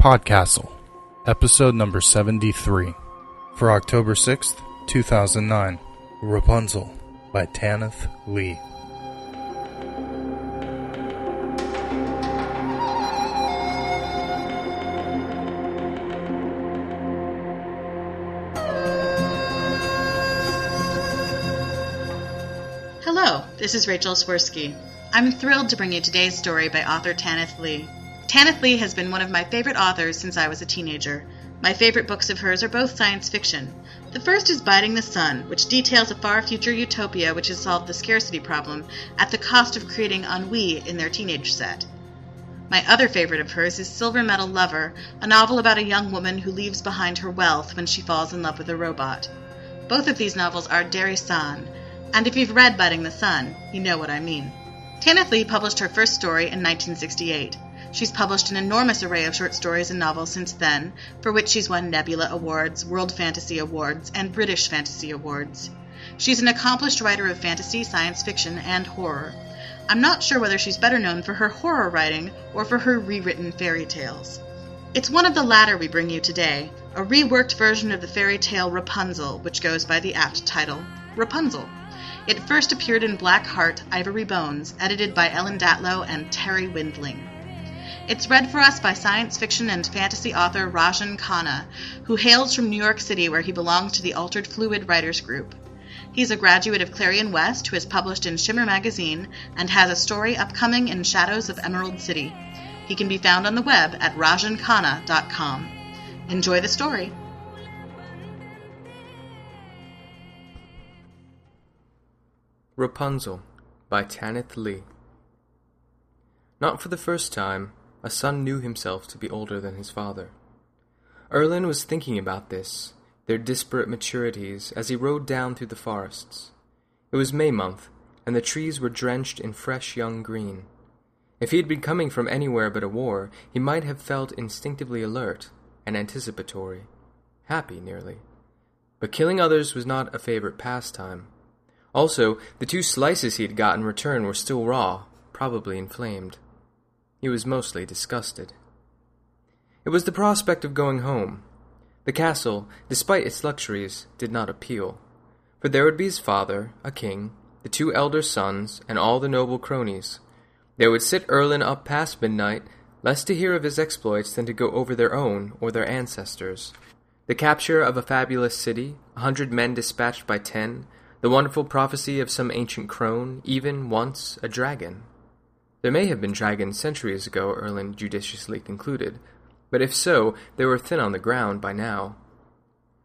Podcastle, episode number 73, for October 6th, 2009. Rapunzel by Tanith Lee. Hello, this is Rachel Swirsky. I'm thrilled to bring you today's story by author Tanith Lee. Tanith Lee has been one of my favorite authors since I was a teenager. My favorite books of hers are both science fiction. The first is Biting the Sun, which details a far future utopia which has solved the scarcity problem at the cost of creating ennui in their teenage set. My other favorite of hers is Silver Metal Lover, a novel about a young woman who leaves behind her wealth when she falls in love with a robot. Both of these novels are Deri-san, and if you've read Biting the Sun, you know what I mean. Tanith Lee published her first story in 1968. She's published an enormous array of short stories and novels since then, for which she's won Nebula Awards, World Fantasy Awards, and British Fantasy Awards. She's an accomplished writer of fantasy, science fiction, and horror. I'm not sure whether she's better known for her horror writing or for her rewritten fairy tales. It's one of the latter we bring you today, a reworked version of the fairy tale Rapunzel, which goes by the apt title Rapunzel. It first appeared in Black Heart, Ivory Bones, edited by Ellen Datlow and Terri Windling. It's read for us by science fiction and fantasy author Rajan Khanna, who hails from New York City where he belongs to the Altered Fluid Writers Group. He's a graduate of Clarion West who has published in Shimmer magazine and has a story upcoming in Shadows of Emerald City. He can be found on the web at rajankhanna.com. Enjoy the story. Rapunzel by Tanith Lee Not for the first time, a son knew himself to be older than his father. Erlin was thinking about this, their disparate maturities, as he rode down through the forests. It was May month, and the trees were drenched in fresh young green. If he had been coming from anywhere but a war, he might have felt instinctively alert and anticipatory, happy nearly. But killing others was not a favorite pastime. Also, the two slices he had got in return were still raw, probably inflamed. He was mostly disgusted. It was the prospect of going home. The castle, despite its luxuries, did not appeal. For there would be his father, a king, the two elder sons, and all the noble cronies. They would sit Erlin up past midnight, less to hear of his exploits than to go over their own or their ancestors. The capture of a fabulous city, a hundred men dispatched by ten, the wonderful prophecy of some ancient crone, even, once, a dragon. There may have been dragons centuries ago, Erlin judiciously concluded, but if so, they were thin on the ground by now.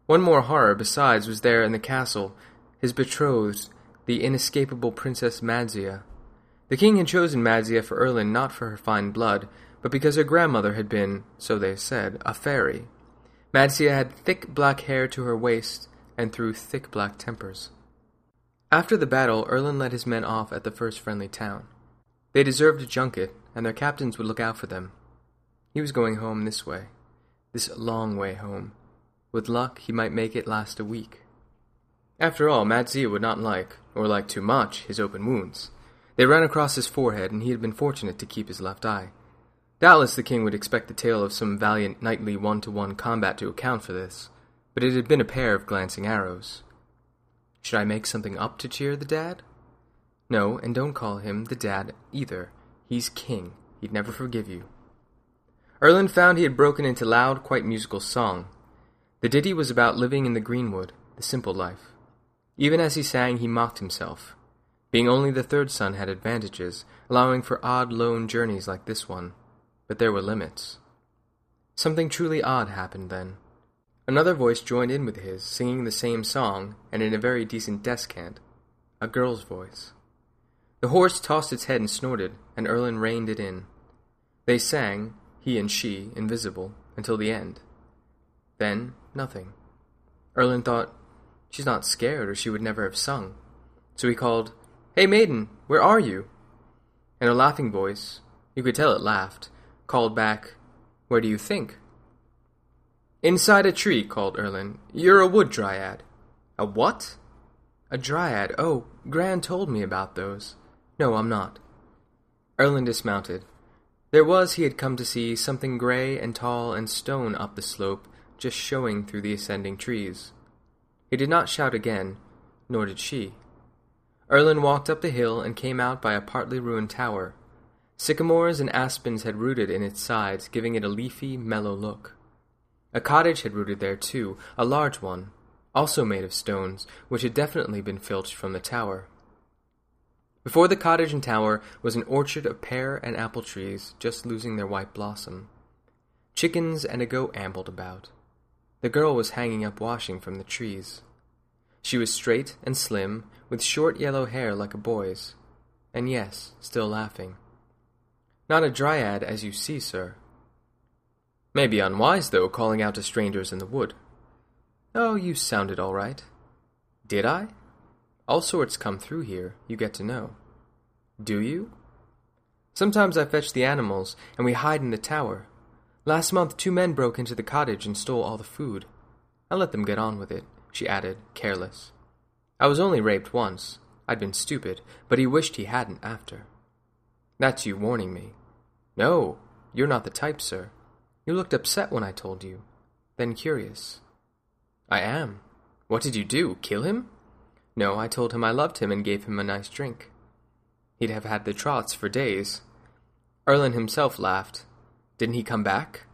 One more horror besides was there in the castle, his betrothed, the inescapable Princess Madzia. The king had chosen Madzia for Erlin not for her fine blood, but because her grandmother had been, so they said, a fairy. Madzia had thick black hair to her waist, and through thick black tempers. After the battle, Erlin led his men off at the first friendly town. They deserved a junket, and their captains would look out for them. He was going home this way, this long way home. With luck, he might make it last a week. After all, Madzia would not like, or like too much, his open wounds. They ran across his forehead, and he had been fortunate to keep his left eye. Doubtless the king would expect the tale of some valiant knightly one-to-one combat to account for this, but it had been a pair of glancing arrows. Should I make something up to cheer the dad? No, and don't call him the dad either. He's king. He'd never forgive you. Erlin found he had broken into loud, quite musical song. The ditty was about living in the greenwood, the simple life. Even as he sang, he mocked himself. Being only the third son had advantages, allowing for odd, lone journeys like this one. But there were limits. Something truly odd happened then. Another voice joined in with his, singing the same song, and in a very decent descant. A girl's voice. The horse tossed its head and snorted, and Erlin reined it in. They sang, he and she, invisible, until the end. Then, nothing. Erlin thought, She's not scared, or she would never have sung. So he called, Hey, maiden, where are you? And a laughing voice, you could tell it laughed, called back, Where do you think? Inside a tree, called Erlin. You're a wood dryad. A what? A dryad. Oh, Gran told me about those. No, I'm not. Erlin dismounted. There was, he had come to see, something grey and tall and stone up the slope, just showing through the ascending trees. He did not shout again, nor did she. Erlin walked up the hill and came out by a partly ruined tower. Sycamores and aspens had rooted in its sides, giving it a leafy, mellow look. A cottage had rooted there, too, a large one, also made of stones, which had definitely been filched from the tower. Before the cottage and tower was an orchard of pear and apple trees just losing their white blossom. Chickens and a goat ambled about. The girl was hanging up washing from the trees. She was straight and slim, with short yellow hair like a boy's, and yes, still laughing. Not a dryad as you see, sir. May be unwise, though, calling out to strangers in the wood. Oh, you sounded all right. Did I? All sorts come through here, you get to know. Do you? Sometimes I fetch the animals, and we hide in the tower. Last month two men broke into the cottage and stole all the food. I let them get on with it, she added, careless. I was only raped once. I'd been stupid, but he wished he hadn't after. That's you warning me. No, you're not the type, sir. You looked upset when I told you, then curious. I am. What did you do? Kill him? No, I told him I loved him and gave him a nice drink. He'd have had the trots for days. Erlin himself laughed. Didn't he come back?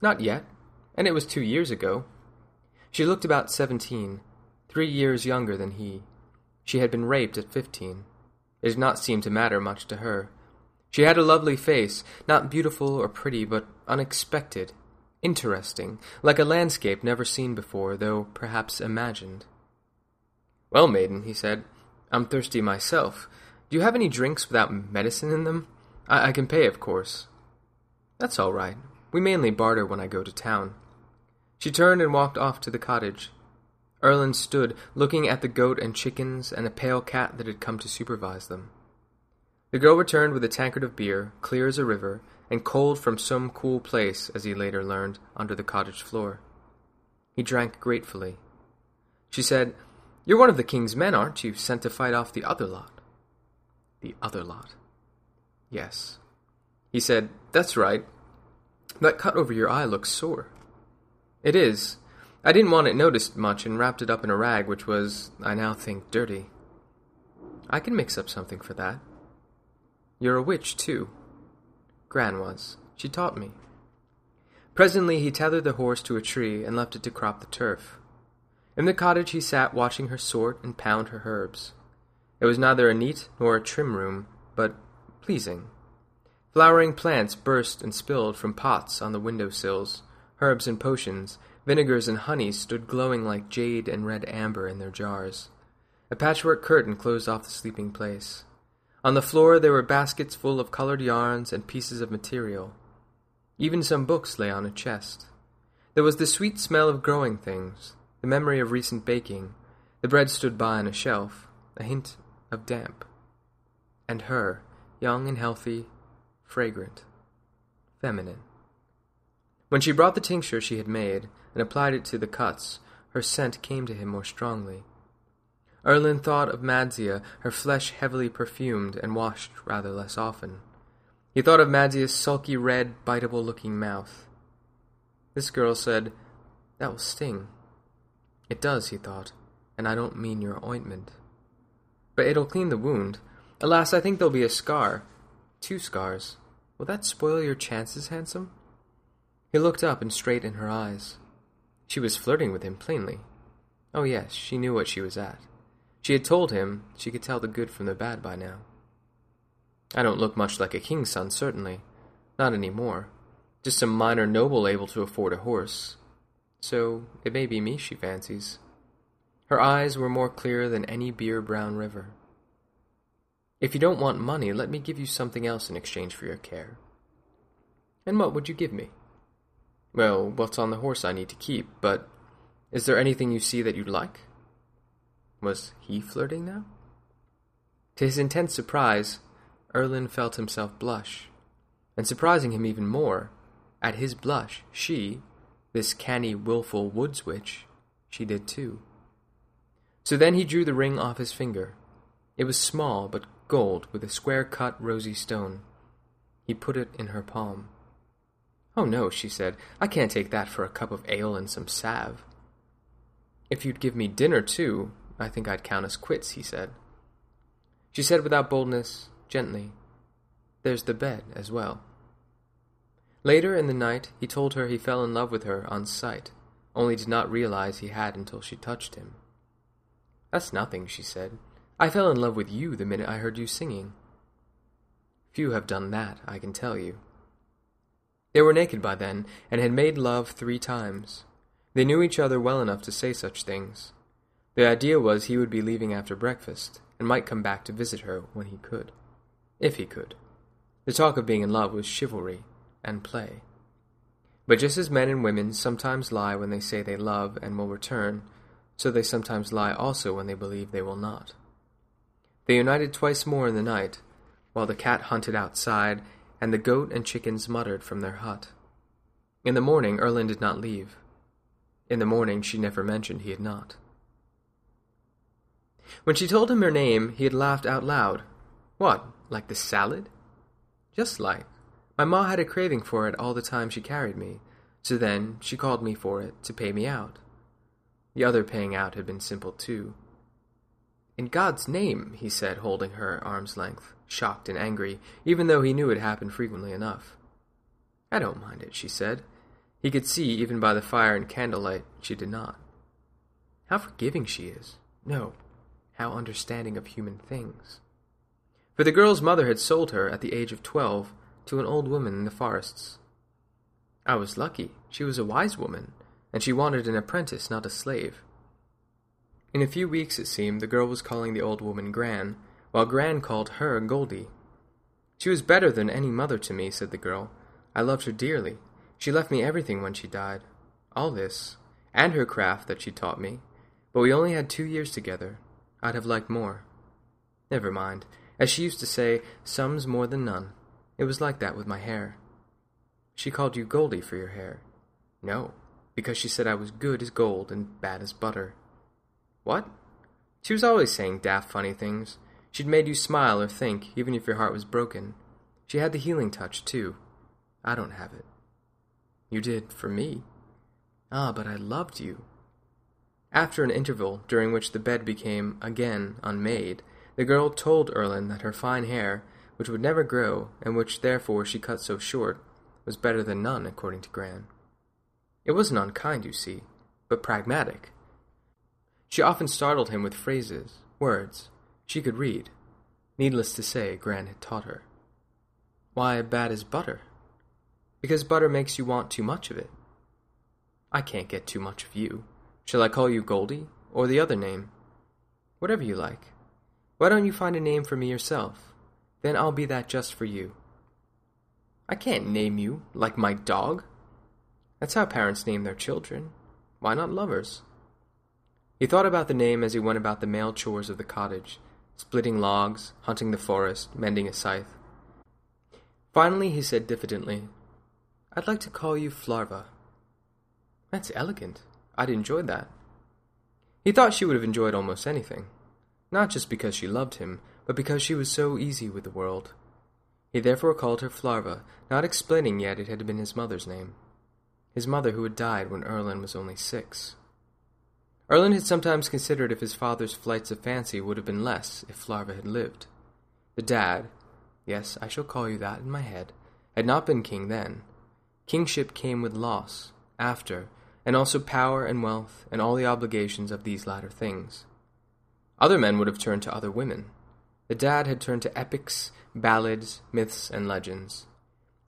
Not yet, and it was two years ago. She looked about seventeen, three years younger than he. She had been raped at fifteen. It did not seem to matter much to her. She had a lovely face, not beautiful or pretty, but unexpected, interesting, like a landscape never seen before, though perhaps imagined. Well, maiden, he said, I'm thirsty myself. Do you have any drinks without medicine in them? I, I can pay, of course. That's all right. We mainly barter when I go to town. She turned and walked off to the cottage. Erlin stood, looking at the goat and chickens and a pale cat that had come to supervise them. The girl returned with a tankard of beer, clear as a river, and cold from some cool place, as he later learned, under the cottage floor. He drank gratefully. She said, You're one of the king's men, aren't you, sent to fight off the other lot? The other lot. Yes. He said, That's right. That cut over your eye looks sore. It is. I didn't want it noticed much and wrapped it up in a rag, which was, I now think, dirty. I can mix up something for that. You're a witch, too. Gran was. She taught me. Presently he tethered the horse to a tree and left it to crop the turf. In the cottage he sat watching her sort and pound her herbs. It was neither a neat nor a trim room, but pleasing. Flowering plants burst and spilled from pots on the window sills. Herbs and potions, vinegars and honey stood glowing like jade and red amber in their jars. A patchwork curtain closed off the sleeping place. On the floor there were baskets full of colored yarns and pieces of material. Even some books lay on a chest. There was the sweet smell of growing things, the memory of recent baking. The bread stood by on a shelf, a hint of damp. And her, young and healthy, fragrant, feminine. When she brought the tincture she had made and applied it to the cuts, her scent came to him more strongly. Erlin thought of Madzia, her flesh heavily perfumed and washed rather less often. He thought of Madzia's sulky red, biteable-looking mouth. This girl said, That will sting. It does, he thought, and I don't mean your ointment. But it'll clean the wound. Alas, I think there'll be a scar. Two scars. Will that spoil your chances, handsome? He looked up and straight in her eyes. She was flirting with him plainly. Oh yes, she knew what she was at. She had told him she could tell the good from the bad by now. I don't look much like a king's son, certainly. Not any more. Just some minor noble able to afford a horse. So it may be me she fancies. Her eyes were more clear than any beer brown river. If you don't want money, let me give you something else in exchange for your care. And what would you give me? Well, what's on the horse I need to keep, but is there anything you see that you'd like? Was he flirting now? To his intense surprise, Erlin felt himself blush. And surprising him even more, at his blush, she, this canny, wilful woods witch, she did too. So then he drew the ring off his finger. It was small, but gold, with a square cut rosy stone. He put it in her palm. Oh no, she said, I can't take that for a cup of ale and some salve. If you'd give me dinner too, I think I'd count us quits, he said. She said without boldness, gently, There's the bed as well. Later in the night, he told her he fell in love with her on sight, only did not realize he had until she touched him. That's nothing, she said. I fell in love with you the minute I heard you singing. Few have done that, I can tell you. They were naked by then, and had made love three times. They knew each other well enough to say such things. The idea was he would be leaving after breakfast, and might come back to visit her when he could. If he could. The talk of being in love was chivalry and play. But just as men and women sometimes lie when they say they love and will return, so they sometimes lie also when they believe they will not. They united twice more in the night, while the cat hunted outside, and the goat and chickens muttered from their hut. In the morning, Erlin did not leave. In the morning, she never mentioned he had not. When she told him her name, he had laughed out loud. What, like the salad? Just like. My ma had a craving for it all the time she carried me, so then she called me for it to pay me out. The other paying out had been simple too. In God's name, he said, holding her at arm's length, shocked and angry, even though he knew it happened frequently enough. I don't mind it, she said. He could see, even by the fire and candlelight, she did not. How forgiving she is. No, how understanding of human things. For the girl's mother had sold her, at the age of twelve, to an old woman in the forests. I was lucky. She was a wise woman, and she wanted an apprentice, not a slave. In a few weeks, it seemed, the girl was calling the old woman Gran, while Gran called her Goldie. She was better than any mother to me, said the girl. I loved her dearly. She left me everything when she died. All this, and her craft that she taught me. But we only had two years together. I'd have liked more. Never mind. As she used to say, some's more than none. It was like that with my hair. She called you Goldie for your hair. No, because she said I was good as gold and bad as butter. What? She was always saying daft funny things. She'd made you smile or think, even if your heart was broken. She had the healing touch, too. I don't have it. You did for me. Ah, but I loved you. After an interval, during which the bed became again unmade, the girl told Erlin that her fine hair, which would never grow, and which therefore she cut so short, was better than none, according to Gran. It wasn't unkind, you see, but pragmatic. She often startled him with phrases, words, she could read. Needless to say, Gran had taught her. Why bad as butter? Because butter makes you want too much of it. I can't get too much of you. Shall I call you Goldie, or the other name? Whatever you like. Why don't you find a name for me yourself? Then I'll be that just for you. I can't name you like my dog. That's how parents name their children. Why not lovers? He thought about the name as he went about the male chores of the cottage, splitting logs, hunting the forest, mending a scythe. Finally, he said diffidently, I'd like to call you Flarva. That's elegant. I'd enjoy that. He thought she would have enjoyed almost anything, not just because she loved him, but because she was so easy with the world. He therefore called her Flarva, not explaining yet it had been his mother's name. His mother who had died when Erlin was only six. Erlin had sometimes considered if his father's flights of fancy would have been less if Flarva had lived. The dad, yes, I shall call you that in my head, had not been king then. Kingship came with loss, after, and also power and wealth and all the obligations of these latter things. Other men would have turned to other women. The dad had turned to epics, ballads, myths, and legends.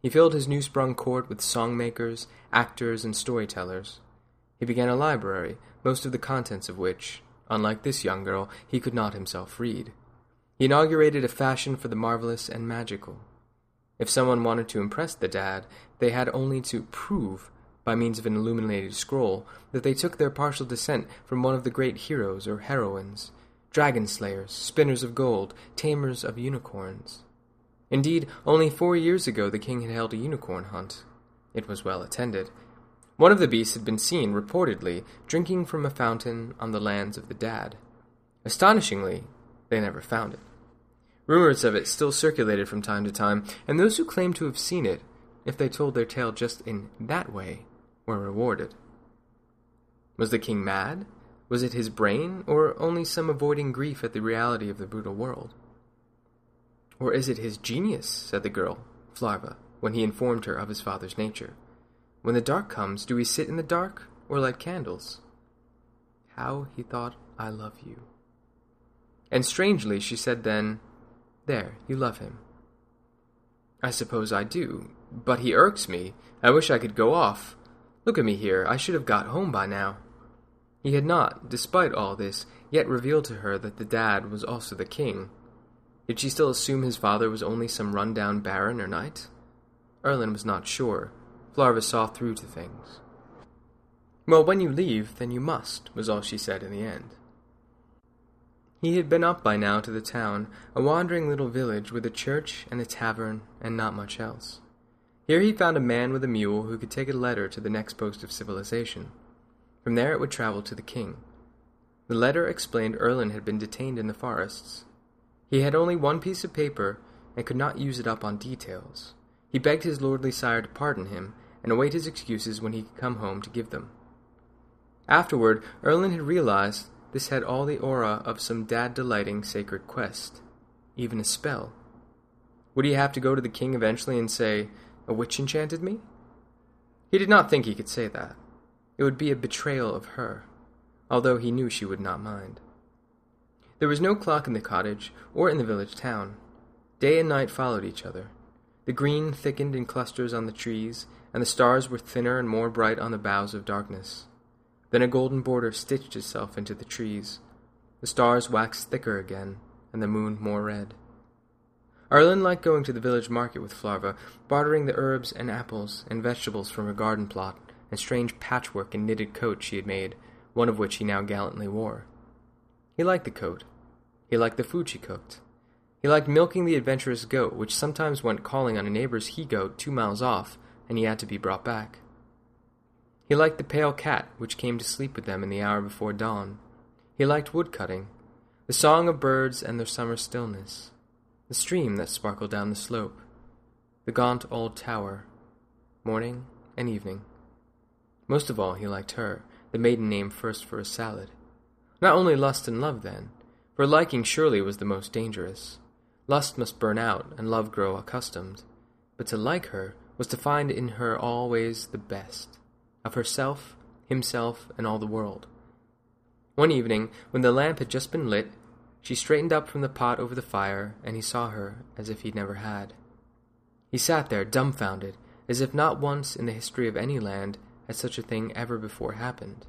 He filled his new sprung court with song makers, actors, and storytellers. He began a library, most of the contents of which, unlike this young girl, he could not himself read. He inaugurated a fashion for the marvelous and magical. If someone wanted to impress the dad, they had only to prove, by means of an illuminated scroll, that they took their partial descent from one of the great heroes or heroines, dragon slayers, spinners of gold, tamers of unicorns. Indeed, only four years ago the king had held a unicorn hunt. It was well attended, one of the beasts had been seen, reportedly, drinking from a fountain on the lands of the Dad. Astonishingly, they never found it. Rumors of it still circulated from time to time, and those who claimed to have seen it, if they told their tale just in that way, were rewarded. Was the king mad? Was it his brain, or only some avoiding grief at the reality of the brutal world? Or is it his genius, said the girl, Flarva, when he informed her of his father's nature. When the dark comes, do we sit in the dark, or light candles? How he thought I love you. And strangely, she said then, There, you love him. I suppose I do, but he irks me. I wish I could go off. Look at me here, I should have got home by now. He had not, despite all this, yet revealed to her that the dad was also the king. Did she still assume his father was only some run-down baron or knight? Erlin was not sure. Flarva saw through to things. Well, when you leave, then you must, was all she said in the end. He had been up by now to the town, a wandering little village with a church and a tavern and not much else. Here he found a man with a mule who could take a letter to the next post of civilization. From there it would travel to the king. The letter explained Erlin had been detained in the forests. He had only one piece of paper and could not use it up on details. He begged his lordly sire to pardon him and await his excuses when he could come home to give them. Afterward, Erlin had realized this had all the aura of some dad-delighting sacred quest, even a spell. Would he have to go to the king eventually and say, A witch enchanted me? He did not think he could say that. It would be a betrayal of her, although he knew she would not mind. There was no clock in the cottage or in the village town. Day and night followed each other. The green thickened in clusters on the trees, and the stars were thinner and more bright on the boughs of darkness. Then a golden border stitched itself into the trees. The stars waxed thicker again, and the moon more red. Erlin liked going to the village market with Flarva, bartering the herbs and apples and vegetables from her garden plot, and strange patchwork and knitted coat she had made, one of which he now gallantly wore. He liked the coat. He liked the food she cooked. He liked milking the adventurous goat, which sometimes went calling on a neighbor's he goat two miles off, and he had to be brought back. He liked the pale cat, which came to sleep with them in the hour before dawn. He liked woodcutting, the song of birds and their summer stillness, the stream that sparkled down the slope, the gaunt old tower, morning and evening. Most of all, he liked her, the maiden name first for a salad. Not only lust and love, then, for liking surely was the most dangerous. Lust must burn out, and love grow accustomed. But to like her was to find in her always the best of herself, himself, and all the world. One evening, when the lamp had just been lit, she straightened up from the pot over the fire, and he saw her as if he never had. He sat there, dumbfounded, as if not once in the history of any land had such a thing ever before happened.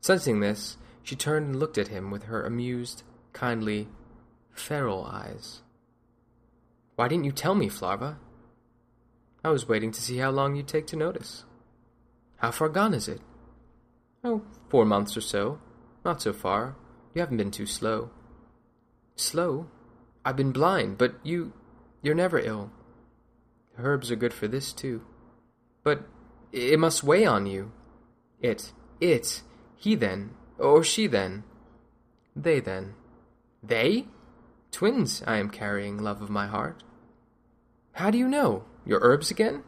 Sensing this, she turned and looked at him with her amused, kindly, feral eyes. Why didn't you tell me, Flarva? I was waiting to see how long you'd take to notice. How far gone is it? Oh, four months or so. Not so far. You haven't been too slow. Slow? I've been blind, but you. You're never ill. Herbs are good for this, too. But it must weigh on you. It. It. He then. Or she then? They then. They? Twins I am carrying, love of my heart. How do you know? Your herbs again?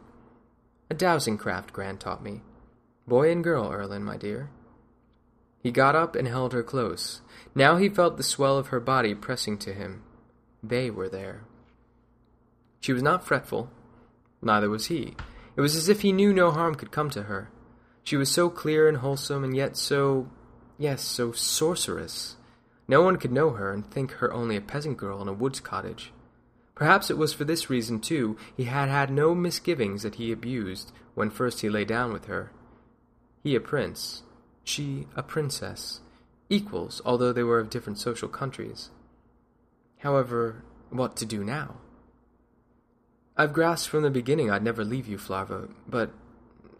A dowsing craft Gran taught me. Boy and girl, Erlin, my dear. He got up and held her close. Now he felt the swell of her body pressing to him. They were there. She was not fretful. Neither was he. It was as if he knew no harm could come to her. She was so clear and wholesome, and yet so Yes, so sorceress. No one could know her and think her only a peasant girl in a woods cottage. Perhaps it was for this reason, too, he had had no misgivings that he abused when first he lay down with her. He a prince, she a princess, equals, although they were of different social countries. However, what to do now? I've grasped from the beginning I'd never leave you, Flarva, but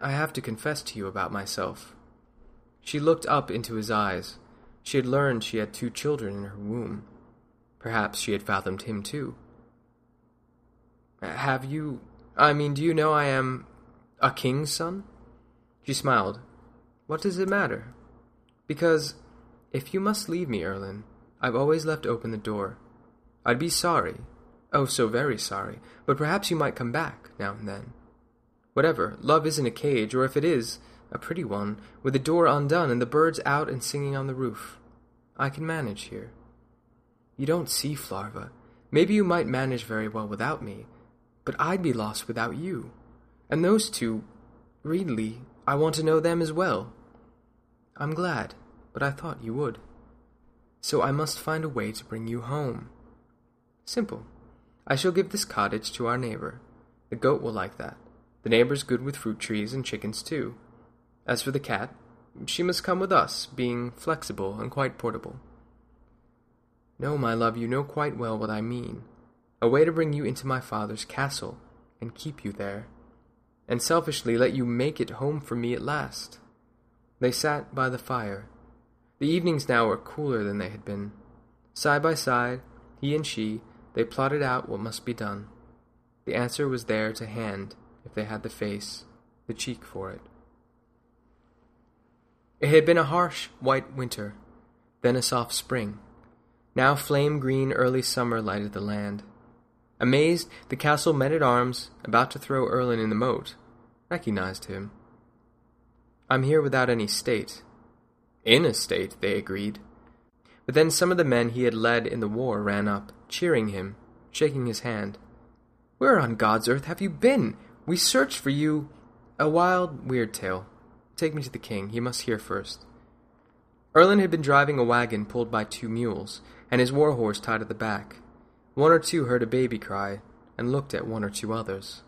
I have to confess to you about myself. She looked up into his eyes. She had learned she had two children in her womb. Perhaps she had fathomed him too. Have you. I mean, do you know I am. a king's son? She smiled. What does it matter? Because, if you must leave me, Erlin, I've always left open the door. I'd be sorry, oh so very sorry, but perhaps you might come back now and then. Whatever, love isn't a cage, or if it is, a pretty one, with the door undone and the birds out and singing on the roof. I can manage here. You don't see, Flarva. Maybe you might manage very well without me, but I'd be lost without you. And those two, really, I want to know them as well. I'm glad, but I thought you would. So I must find a way to bring you home. Simple. I shall give this cottage to our neighbor. The goat will like that. The neighbor's good with fruit trees and chickens too. As for the cat, she must come with us, being flexible and quite portable. No, my love, you know quite well what I mean. A way to bring you into my father's castle, and keep you there, and selfishly let you make it home for me at last. They sat by the fire. The evenings now were cooler than they had been. Side by side, he and she, they plotted out what must be done. The answer was there to hand if they had the face, the cheek for it. It had been a harsh, white winter, then a soft spring. Now flame green early summer lighted the land. Amazed, the castle men at arms, about to throw Erlin in the moat, recognized him. I'm here without any state. In a state, they agreed. But then some of the men he had led in the war ran up, cheering him, shaking his hand. Where on God's earth have you been? We searched for you. A wild, weird tale. Take me to the king. He must hear first. Erlin had been driving a wagon pulled by two mules, and his war horse tied at the back. One or two heard a baby cry, and looked at one or two others.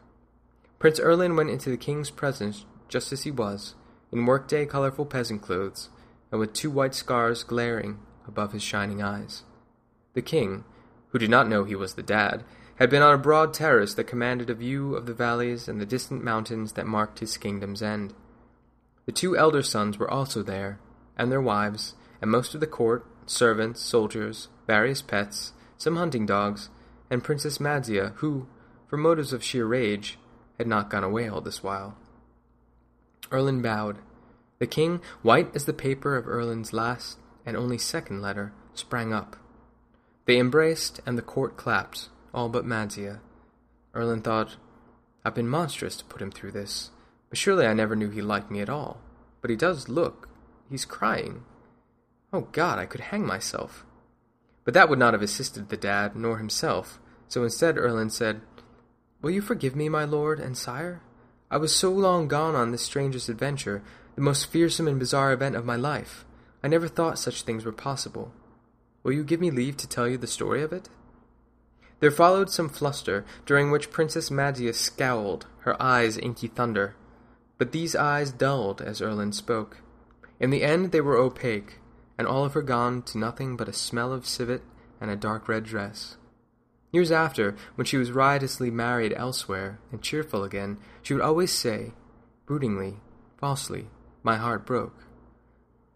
Prince Erlin went into the king's presence just as he was, in workday colorful peasant clothes, and with two white scars glaring above his shining eyes. The king, who did not know he was the dad, had been on a broad terrace that commanded a view of the valleys and the distant mountains that marked his kingdom's end. The two elder sons were also there, and their wives, and most of the court, servants, soldiers, various pets, some hunting dogs, and Princess Madzia, who, for motives of sheer rage, had not gone away all this while. Erlin bowed. The king, white as the paper of Erlin's last and only second letter, sprang up. They embraced, and the court clapped, all but Madzia. Erlin thought, I've been monstrous to put him through this. But surely I never knew he liked me at all. But he does look. He's crying. Oh God, I could hang myself. But that would not have assisted the dad, nor himself, so instead Erlin said, Will you forgive me, my lord and sire? I was so long gone on this strangest adventure, the most fearsome and bizarre event of my life. I never thought such things were possible. Will you give me leave to tell you the story of it? There followed some fluster, during which Princess Madzia scowled, her eyes inky thunder. But these eyes dulled as Erlin spoke. In the end they were opaque, and all of her gone to nothing but a smell of civet and a dark red dress. Years after, when she was riotously married elsewhere and cheerful again, she would always say, broodingly, falsely, my heart broke.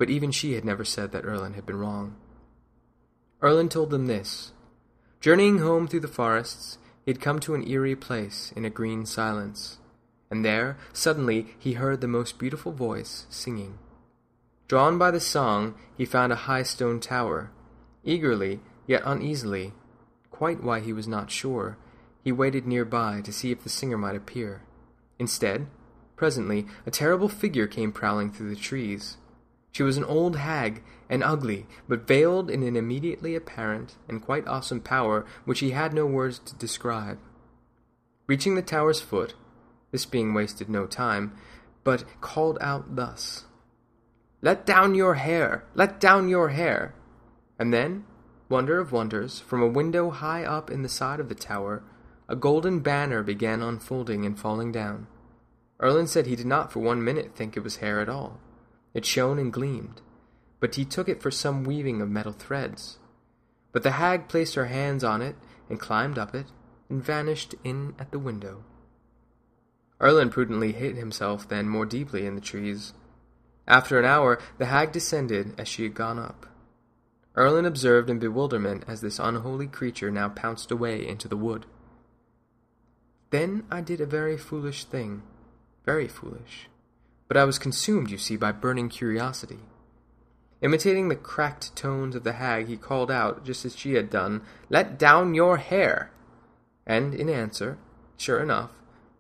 But even she had never said that Erlin had been wrong. Erlin told them this. Journeying home through the forests, he had come to an eerie place in a green silence and there, suddenly, he heard the most beautiful voice singing. Drawn by the song, he found a high stone tower. Eagerly, yet uneasily, quite why he was not sure, he waited nearby to see if the singer might appear. Instead, presently, a terrible figure came prowling through the trees. She was an old hag, and ugly, but veiled in an immediately apparent and quite awesome power which he had no words to describe. Reaching the tower's foot, this being wasted no time, but called out thus Let down your hair! Let down your hair! And then, wonder of wonders, from a window high up in the side of the tower, a golden banner began unfolding and falling down. Erlin said he did not for one minute think it was hair at all. It shone and gleamed, but he took it for some weaving of metal threads. But the hag placed her hands on it and climbed up it and vanished in at the window. Erlin prudently hid himself then more deeply in the trees. After an hour, the hag descended as she had gone up. Erlin observed in bewilderment as this unholy creature now pounced away into the wood. Then I did a very foolish thing. Very foolish. But I was consumed, you see, by burning curiosity. Imitating the cracked tones of the hag, he called out, just as she had done, Let down your hair! And in answer, sure enough,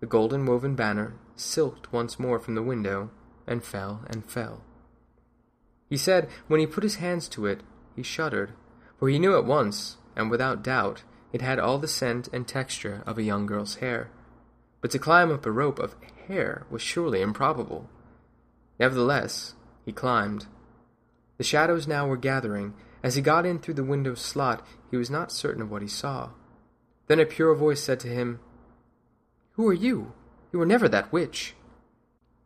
the golden woven banner silked once more from the window, and fell and fell. He said when he put his hands to it, he shuddered, for he knew at once, and without doubt, it had all the scent and texture of a young girl's hair. But to climb up a rope of hair was surely improbable. Nevertheless, he climbed. The shadows now were gathering. As he got in through the window slot, he was not certain of what he saw. Then a pure voice said to him, Who are you? You were never that witch.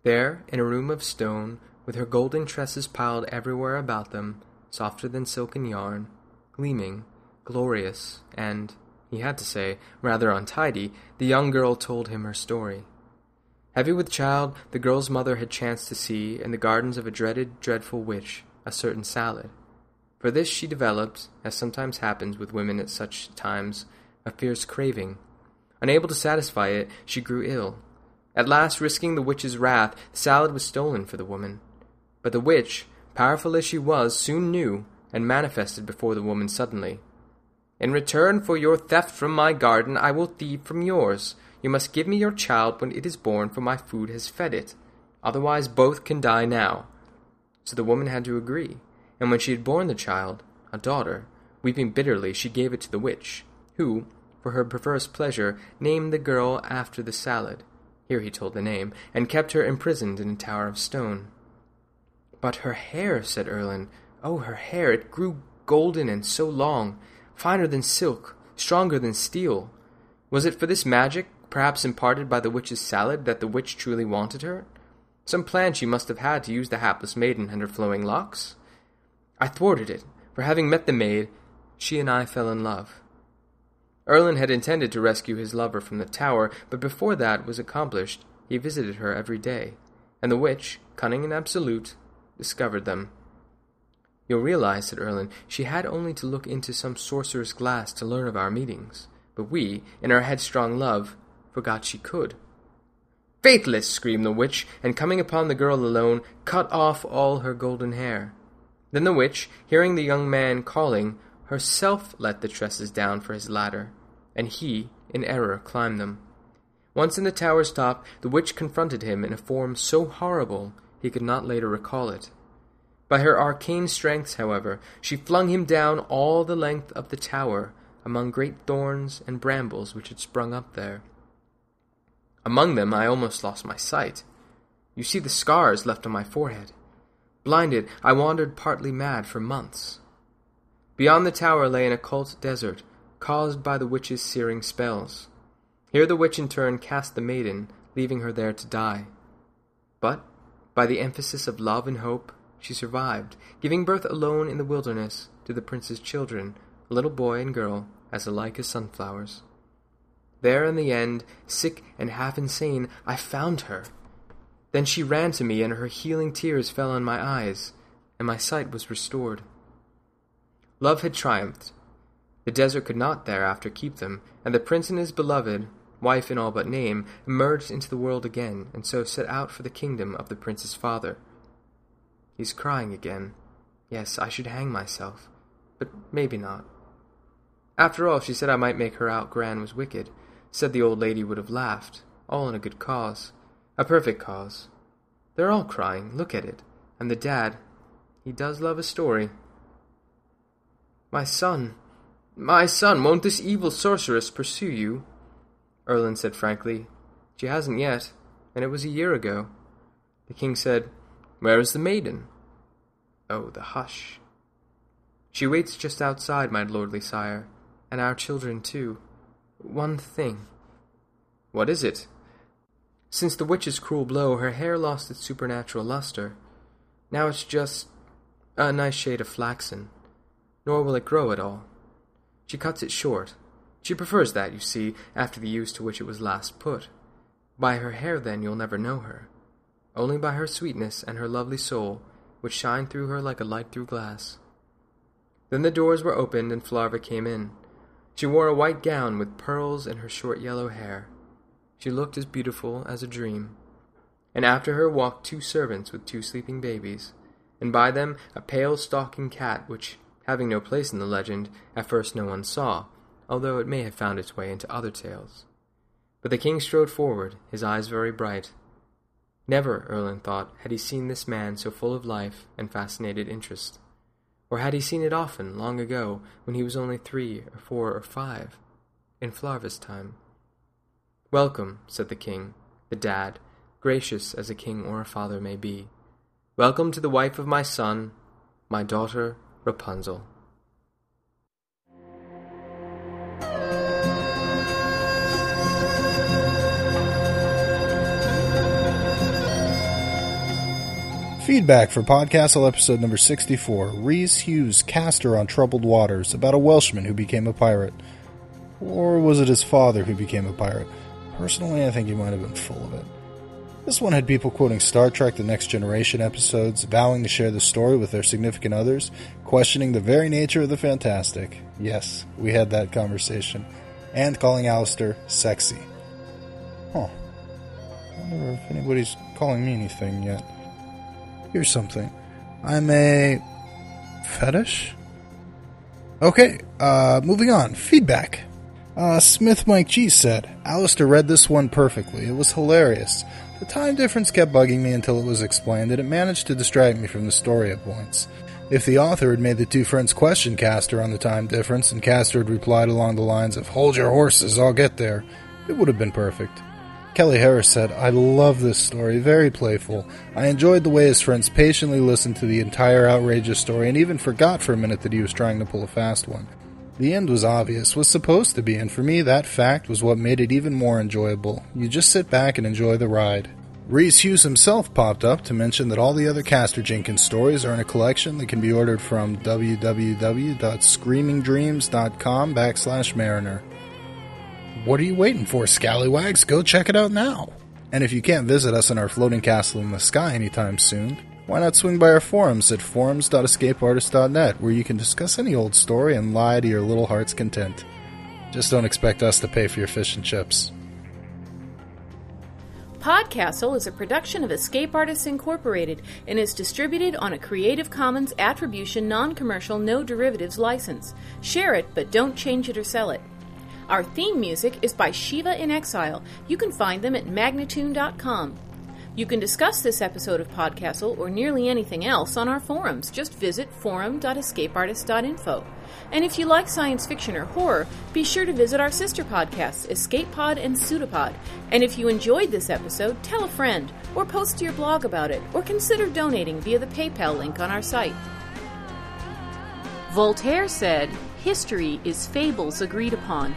There, in a room of stone, with her golden tresses piled everywhere about them, softer than silken yarn, gleaming, glorious, and, he had to say, rather untidy, the young girl told him her story. Heavy with child, the girl's mother had chanced to see, in the gardens of a dreaded, dreadful witch, a certain salad. For this she developed, as sometimes happens with women at such times, a fierce craving. Unable to satisfy it, she grew ill. At last, risking the witch's wrath, the salad was stolen for the woman. But the witch, powerful as she was, soon knew, and manifested before the woman suddenly. In return for your theft from my garden, I will thieve from yours. You must give me your child when it is born, for my food has fed it. Otherwise, both can die now. So the woman had to agree, and when she had borne the child, a daughter, weeping bitterly, she gave it to the witch, who, for her perverse pleasure, named the girl after the salad. Here he told the name, and kept her imprisoned in a tower of stone. But her hair, said Erlin, oh, her hair, it grew golden and so long finer than silk, stronger than steel. Was it for this magic, perhaps imparted by the witch's salad, that the witch truly wanted her? Some plan she must have had to use the hapless maiden and her flowing locks? I thwarted it, for having met the maid, she and I fell in love. Erlin had intended to rescue his lover from the tower, but before that was accomplished, he visited her every day, and the witch, cunning and absolute, discovered them. You'll realize, said Erlin, she had only to look into some sorcerer's glass to learn of our meetings, but we, in our headstrong love, forgot she could. Faithless! screamed the witch, and coming upon the girl alone, cut off all her golden hair. Then the witch, hearing the young man calling, herself let the tresses down for his ladder, and he, in error, climbed them. Once in the tower's top, the witch confronted him in a form so horrible he could not later recall it. By her arcane strength, however, she flung him down all the length of the tower, among great thorns and brambles which had sprung up there. Among them I almost lost my sight. You see the scars left on my forehead. Blinded, I wandered partly mad for months. Beyond the tower lay an occult desert, caused by the witch's searing spells. Here the witch in turn cast the maiden, leaving her there to die. But, by the emphasis of love and hope, she survived, giving birth alone in the wilderness to the prince's children, a little boy and girl, as alike as sunflowers. There in the end, sick and half insane, I found her. Then she ran to me, and her healing tears fell on my eyes, and my sight was restored. Love had triumphed. The desert could not thereafter keep them, and the prince and his beloved, wife in all but name, emerged into the world again, and so set out for the kingdom of the prince's father. He's crying again. Yes, I should hang myself. But maybe not. After all, she said I might make her out Gran was wicked. Said the old lady would have laughed. All in a good cause. A perfect cause. They're all crying. Look at it. And the dad. He does love a story. My son. My son, won't this evil sorceress pursue you? Erlin said frankly. She hasn't yet, and it was a year ago. The king said, where is the maiden? Oh, the hush. She waits just outside, my lordly sire, and our children too. One thing. What is it? Since the witch's cruel blow, her hair lost its supernatural luster. Now it's just a nice shade of flaxen, nor will it grow at all. She cuts it short. She prefers that, you see, after the use to which it was last put. By her hair, then, you'll never know her only by her sweetness and her lovely soul, which shine through her like a light through glass. Then the doors were opened and Flarva came in. She wore a white gown with pearls in her short yellow hair. She looked as beautiful as a dream. And after her walked two servants with two sleeping babies, and by them a pale stalking cat which, having no place in the legend, at first no one saw, although it may have found its way into other tales. But the king strode forward, his eyes very bright. Never, Erlin thought, had he seen this man so full of life and fascinated interest. Or had he seen it often, long ago, when he was only three or four or five, in Flarva's time? Welcome, said the king, the dad, gracious as a king or a father may be. Welcome to the wife of my son, my daughter Rapunzel. Feedback for Podcastle episode number 64 Rhys Hughes Castor on Troubled Waters about a Welshman who became a pirate. Or was it his father who became a pirate? Personally, I think he might have been full of it. This one had people quoting Star Trek The Next Generation episodes, vowing to share the story with their significant others, questioning the very nature of the fantastic. Yes, we had that conversation. And calling Alistair sexy. Huh. I wonder if anybody's calling me anything yet. Here's something. I'm a fetish? Okay, uh, moving on. Feedback. Uh, Smith Mike G said, Alistair read this one perfectly. It was hilarious. The time difference kept bugging me until it was explained, and it managed to distract me from the story at points. If the author had made the two friends question Castor on the time difference, and Castor had replied along the lines of, Hold your horses, I'll get there, it would have been perfect. Kelly Harris said, I love this story, very playful. I enjoyed the way his friends patiently listened to the entire outrageous story and even forgot for a minute that he was trying to pull a fast one. The end was obvious, was supposed to be, and for me, that fact was what made it even more enjoyable. You just sit back and enjoy the ride. Rhys Hughes himself popped up to mention that all the other Castor Jenkins stories are in a collection that can be ordered from www.screamingdreams.com backslash mariner. What are you waiting for, scallywags? Go check it out now. And if you can't visit us in our floating castle in the sky anytime soon, why not swing by our forums at forums.escapeartist.net, where you can discuss any old story and lie to your little heart's content. Just don't expect us to pay for your fish and chips. Podcastle is a production of Escape Artists Incorporated and is distributed on a Creative Commons Attribution Non Commercial No Derivatives license. Share it, but don't change it or sell it. Our theme music is by Shiva in Exile. You can find them at magnatune.com. You can discuss this episode of Podcastle or nearly anything else on our forums. Just visit forum.escapeartist.info. And if you like science fiction or horror, be sure to visit our sister podcasts, Escape Pod and Pseudopod. And if you enjoyed this episode, tell a friend, or post to your blog about it, or consider donating via the PayPal link on our site. Voltaire said, History is fables agreed upon.